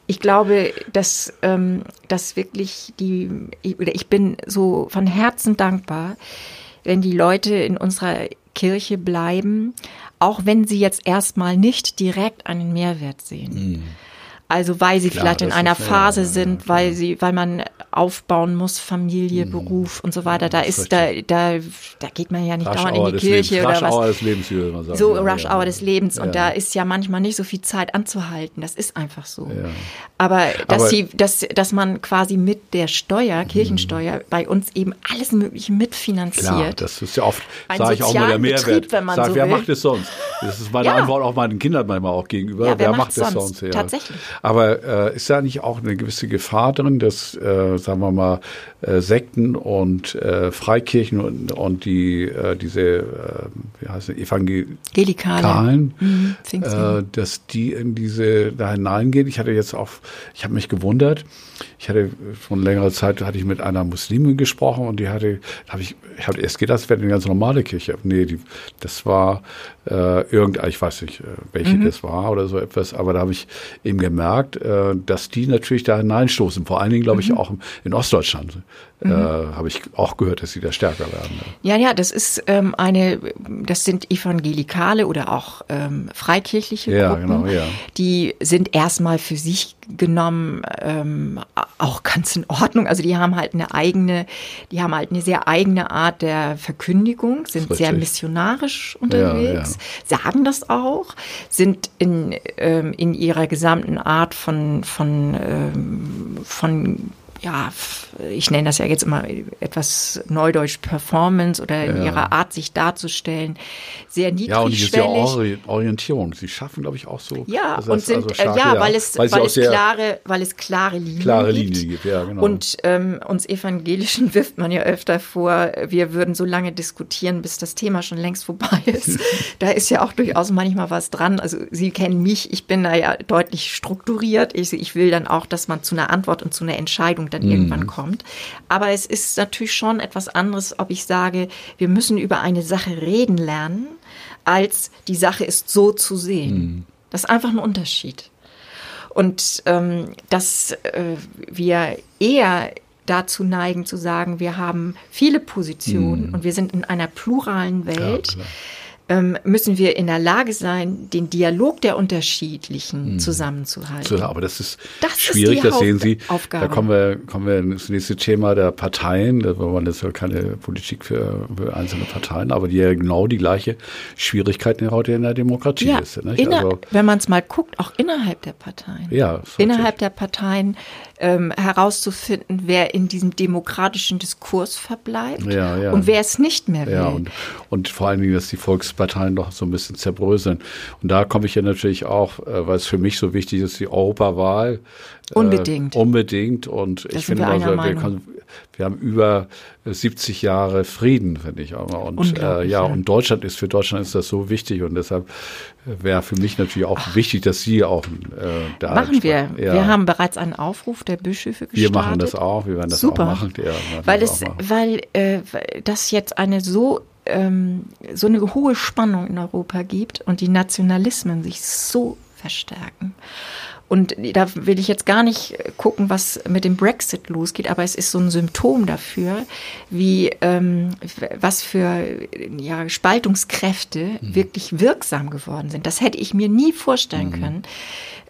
Speaker 2: ich glaube, dass, ähm, dass wirklich die, oder ich bin so von Herzen dankbar, wenn die Leute in unserer Kirche bleiben, auch wenn sie jetzt erstmal nicht direkt einen Mehrwert sehen. Also weil sie
Speaker 3: Klar,
Speaker 2: vielleicht in einer Phase
Speaker 3: ja,
Speaker 2: sind, weil sie, weil man aufbauen muss, Familie, Beruf und so weiter. Da
Speaker 3: ist
Speaker 2: da, da, da geht man ja nicht dauernd in die Kirche
Speaker 3: Lebens.
Speaker 2: oder
Speaker 3: Rush
Speaker 2: was.
Speaker 3: Hour des Lebens, wie man sagen.
Speaker 2: So Rush. Hour des Lebens und da ist ja manchmal nicht so viel Zeit anzuhalten. Das ist einfach so. Aber dass
Speaker 3: Aber-
Speaker 2: sie, dass, dass man quasi mit der Steuer, Kirchensteuer, bei uns eben alles Mögliche mitfinanziert.
Speaker 3: Klar, das ist ja oft, sage ich auch mal, der Mehrwert.
Speaker 2: Betrieb, wenn man
Speaker 3: Sag,
Speaker 2: so
Speaker 3: wer
Speaker 2: will.
Speaker 3: macht es sonst? Das ist meine
Speaker 2: Ja.
Speaker 3: Antwort auch meinen Kindern manchmal auch gegenüber.
Speaker 2: Ja, wer
Speaker 3: macht
Speaker 2: macht's
Speaker 3: es
Speaker 2: sonst?
Speaker 3: sonst? Ja.
Speaker 2: Tatsächlich.
Speaker 3: Aber äh, ist da nicht auch eine gewisse Gefahr drin, dass, äh, sagen wir mal, äh, Sekten und äh, Freikirchen und, und die äh, diese, äh, wie heißt es, Evangelikalen,
Speaker 2: Gelikale. Mhm,
Speaker 3: äh, dass die in diese da hineingehen. Ich hatte jetzt auch, ich habe mich gewundert. Ich hatte von längerer Zeit hatte ich mit einer Muslimin gesprochen und die hatte, habe ich, ich habe erst gedacht, das wäre eine ganz normale Kirche. Nee, die, das war äh, irgendein, ich weiß nicht, äh, welche das war oder so etwas, aber da habe ich eben gemerkt, äh, dass die natürlich da hineinstoßen. Vor allen Dingen, glaube ich, auch in Ostdeutschland äh, habe ich auch gehört, dass sie da stärker werden.
Speaker 2: Ja, ja, das ist ähm, eine, das sind Evangelikale oder auch ähm, freikirchliche
Speaker 3: Ja,
Speaker 2: Gruppen,
Speaker 3: genau, ja.
Speaker 2: die sind erstmal für sich genommen ähm, auch ganz in Ordnung. Also die haben halt eine eigene, die haben halt eine sehr eigene Art der Verkündigung, sind sehr missionarisch unterwegs, sagen das auch, sind in, ähm, in ihrer gesamten Art von, von, ähm, von ja, ich nenne das ja jetzt immer etwas neudeutsch Performance oder in ja. ihrer Art, sich darzustellen, sehr niedrigschwellig. Ja, und diese
Speaker 3: Orientierung, sie schaffen, glaube ich, auch so.
Speaker 2: Ja, und sind, also stark, ja, weil es, weil, weil es klare, weil es klare Linien
Speaker 3: klare gibt. Linie gibt. Ja, genau.
Speaker 2: Und ähm, uns Evangelischen wirft man ja öfter vor, wir würden so lange diskutieren, bis das Thema schon längst vorbei ist. da ist ja auch durchaus manchmal was dran. Also Sie kennen mich, ich bin da ja deutlich strukturiert. Ich, ich will dann auch, dass man zu einer Antwort und zu einer Entscheidung dann mhm. irgendwann kommt. Aber es ist natürlich schon etwas anderes, ob ich sage, wir müssen über eine Sache reden lernen, als die Sache ist so zu sehen. Mhm. Das ist einfach ein Unterschied. Und ähm, dass äh, wir eher dazu neigen zu sagen, wir haben viele Positionen mhm. und wir sind in einer pluralen Welt. Ja, müssen wir in der Lage sein, den Dialog der Unterschiedlichen hm. zusammenzuhalten.
Speaker 3: aber das ist das schwierig, ist das sehen Sie. Da kommen wir, kommen wir ins nächste Thema der Parteien. Da wollen jetzt ja keine Politik für, für, einzelne Parteien, aber die ja genau die gleiche Schwierigkeit heute in der Demokratie ja, ist.
Speaker 2: Inner, also, wenn man es mal guckt, auch innerhalb der Parteien. Ja, innerhalb der Parteien ähm, herauszufinden, wer in diesem demokratischen Diskurs verbleibt ja, ja. und wer es nicht mehr will. Ja,
Speaker 3: und, und vor allen Dingen, dass die Volksparteien doch so ein bisschen zerbröseln. Und da komme ich ja natürlich auch, äh, weil es für mich so wichtig ist, die Europawahl.
Speaker 2: Äh, unbedingt.
Speaker 3: Äh, unbedingt. Und das ich finde, also, wir, können, wir haben über 70 Jahre Frieden, finde ich auch. Und äh, ja, und Deutschland ist für Deutschland ist das so wichtig und deshalb wäre für mich natürlich auch Ach. wichtig, dass Sie auch äh,
Speaker 2: da machen wir. Ja. Wir haben bereits einen Aufruf der Bischöfe gestartet.
Speaker 3: Wir machen das auch. Wir werden das
Speaker 2: Super.
Speaker 3: auch machen.
Speaker 2: Ja, weil es, weil äh, das jetzt eine so ähm, so eine hohe Spannung in Europa gibt und die Nationalismen sich so verstärken. Und da will ich jetzt gar nicht gucken, was mit dem Brexit losgeht, aber es ist so ein Symptom dafür, wie ähm, was für ja, Spaltungskräfte mhm. wirklich wirksam geworden sind. Das hätte ich mir nie vorstellen mhm. können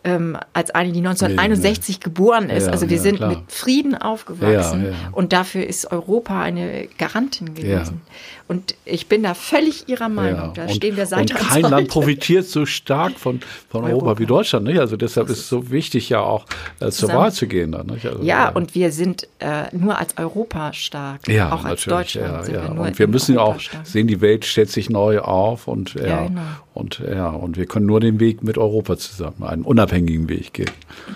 Speaker 2: ähm, als eine, die 1961 nee, nee. geboren ist. Ja, also wir ja, sind klar. mit Frieden aufgewachsen ja, und dafür ist Europa eine Garantin gewesen. Und ich bin da völlig Ihrer Meinung. Da und, stehen wir Seite
Speaker 3: Und kein Land profitiert so stark von, von Europa. Europa wie Deutschland. Nicht? Also deshalb ist es so wichtig, ja auch äh, zur Wahl zu gehen. Dann, nicht? Also,
Speaker 2: ja, und wir sind äh, nur als Europa stark. Ja, auch als Deutschland.
Speaker 3: Ja, ja. und wir müssen ja auch stark. sehen, die Welt stellt sich neu auf und ja, genau. Und ja, und wir können nur den Weg mit Europa zusammen, einen unabhängigen Weg gehen.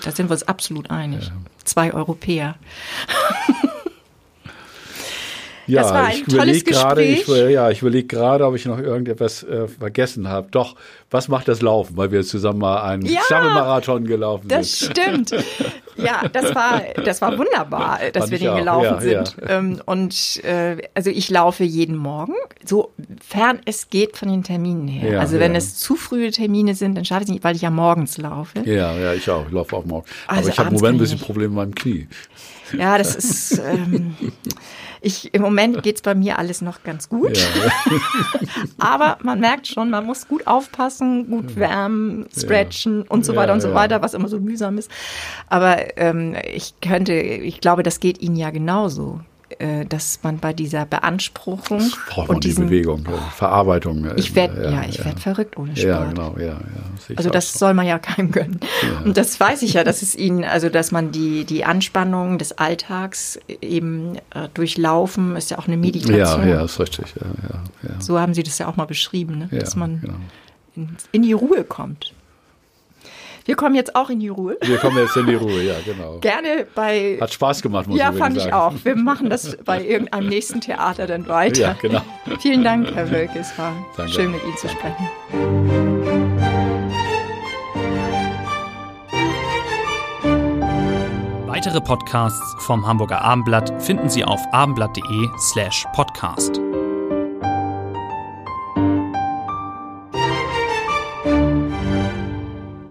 Speaker 2: Da sind wir uns absolut einig. Zwei Europäer.
Speaker 3: Ja, ich tolles gerade, ich, ja, ich überlege gerade, ob ich noch irgendetwas äh, vergessen habe. Doch, was macht das Laufen? Weil wir zusammen mal einen ja, Staffelmarathon gelaufen
Speaker 2: das
Speaker 3: sind.
Speaker 2: Das stimmt. Ja, das war, das war wunderbar, dass Fand wir den auch. gelaufen ja, sind. Ja. Ähm, und äh, also ich laufe jeden Morgen, sofern es geht von den Terminen her. Ja, also wenn es zu frühe Termine sind, dann schaffe ich es nicht, weil ich ja morgens laufe.
Speaker 3: Ja, ja, ich auch. Ich laufe auch morgens. Also Aber ich habe im Moment ein bisschen Probleme mit meinem Knie.
Speaker 2: Ja, das ist. Ähm, ich, Im Moment geht es bei mir alles noch ganz gut. Ja. Aber man merkt schon, man muss gut aufpassen, gut wärmen, stretchen ja. und so weiter ja, und so weiter, was immer so mühsam ist. Aber ähm, ich könnte, ich glaube, das geht Ihnen ja genauso. Äh, dass man bei dieser Beanspruchung
Speaker 3: und diesen, die Bewegung, oh, Verarbeitung.
Speaker 2: Äh, ich werde ja, ja, ich ja. werde verrückt ohne Sport. Ja, genau, ja, ja. Also das so. soll man ja keinem gönnen. Ja. Und das weiß ich ja, dass es ihnen, also dass man die die Anspannung des Alltags eben äh, durchlaufen, ist ja auch eine Meditation.
Speaker 3: Ja, ja, ist richtig. Ja,
Speaker 2: ja, So haben Sie das ja auch mal beschrieben, ne? dass man genau. in, in die Ruhe kommt. Wir kommen jetzt auch in die Ruhe.
Speaker 3: Wir kommen jetzt in die Ruhe, ja, genau.
Speaker 2: Gerne bei.
Speaker 3: Hat Spaß gemacht, muss
Speaker 2: ja,
Speaker 3: ich
Speaker 2: sagen. Ja, fand ich auch. Wir machen das bei irgendeinem nächsten Theater dann weiter. Ja, genau. Vielen Dank, Herr Wölke. Es war Danke. schön, mit Ihnen zu sprechen.
Speaker 1: Weitere Podcasts vom Hamburger Abendblatt finden Sie auf abendblatt.de slash podcast.